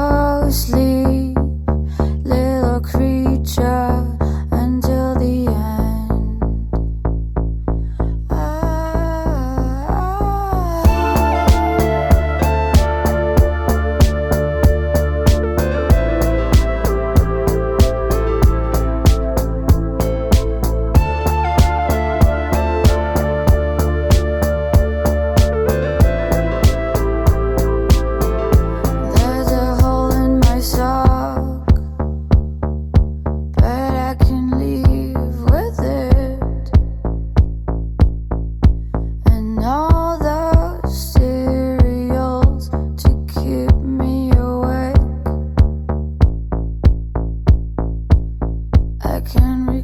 closely